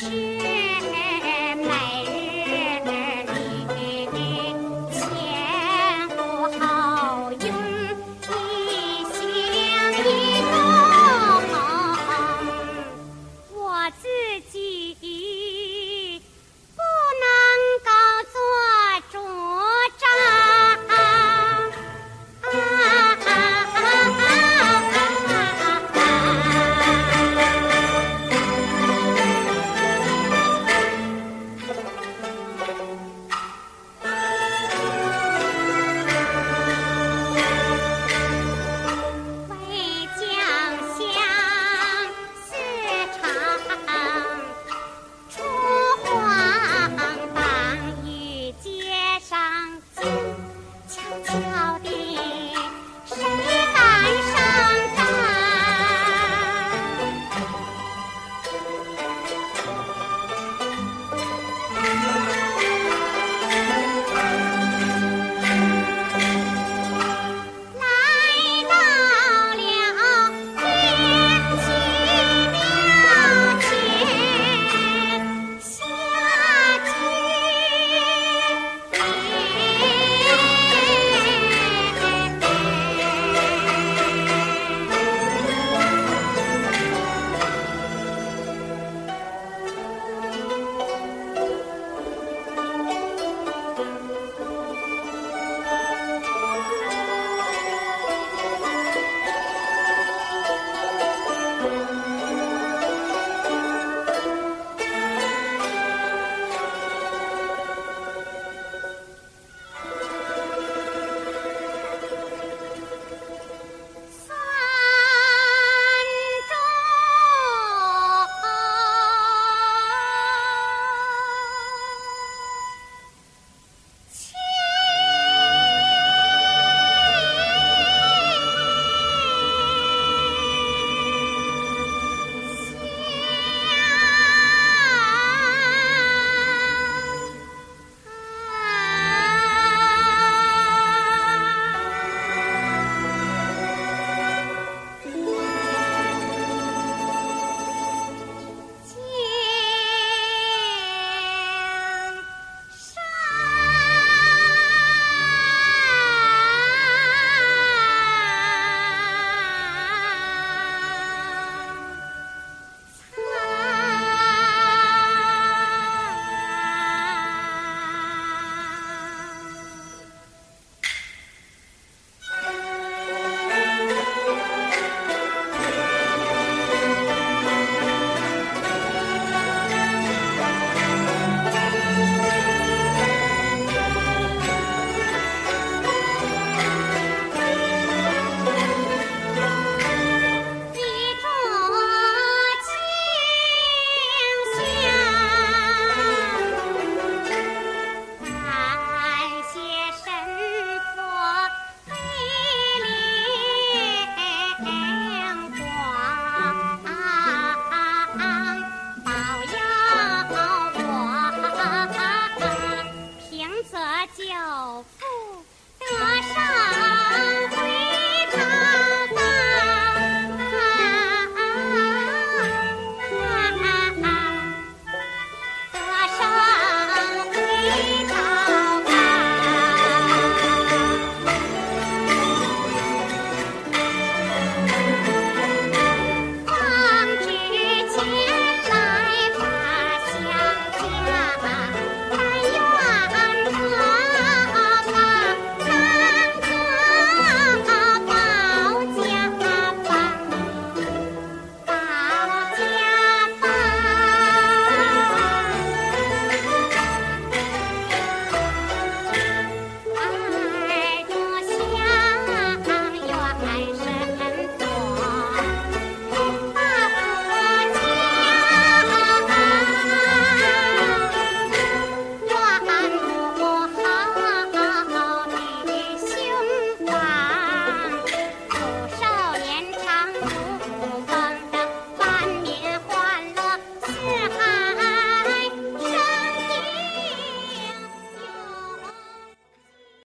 是。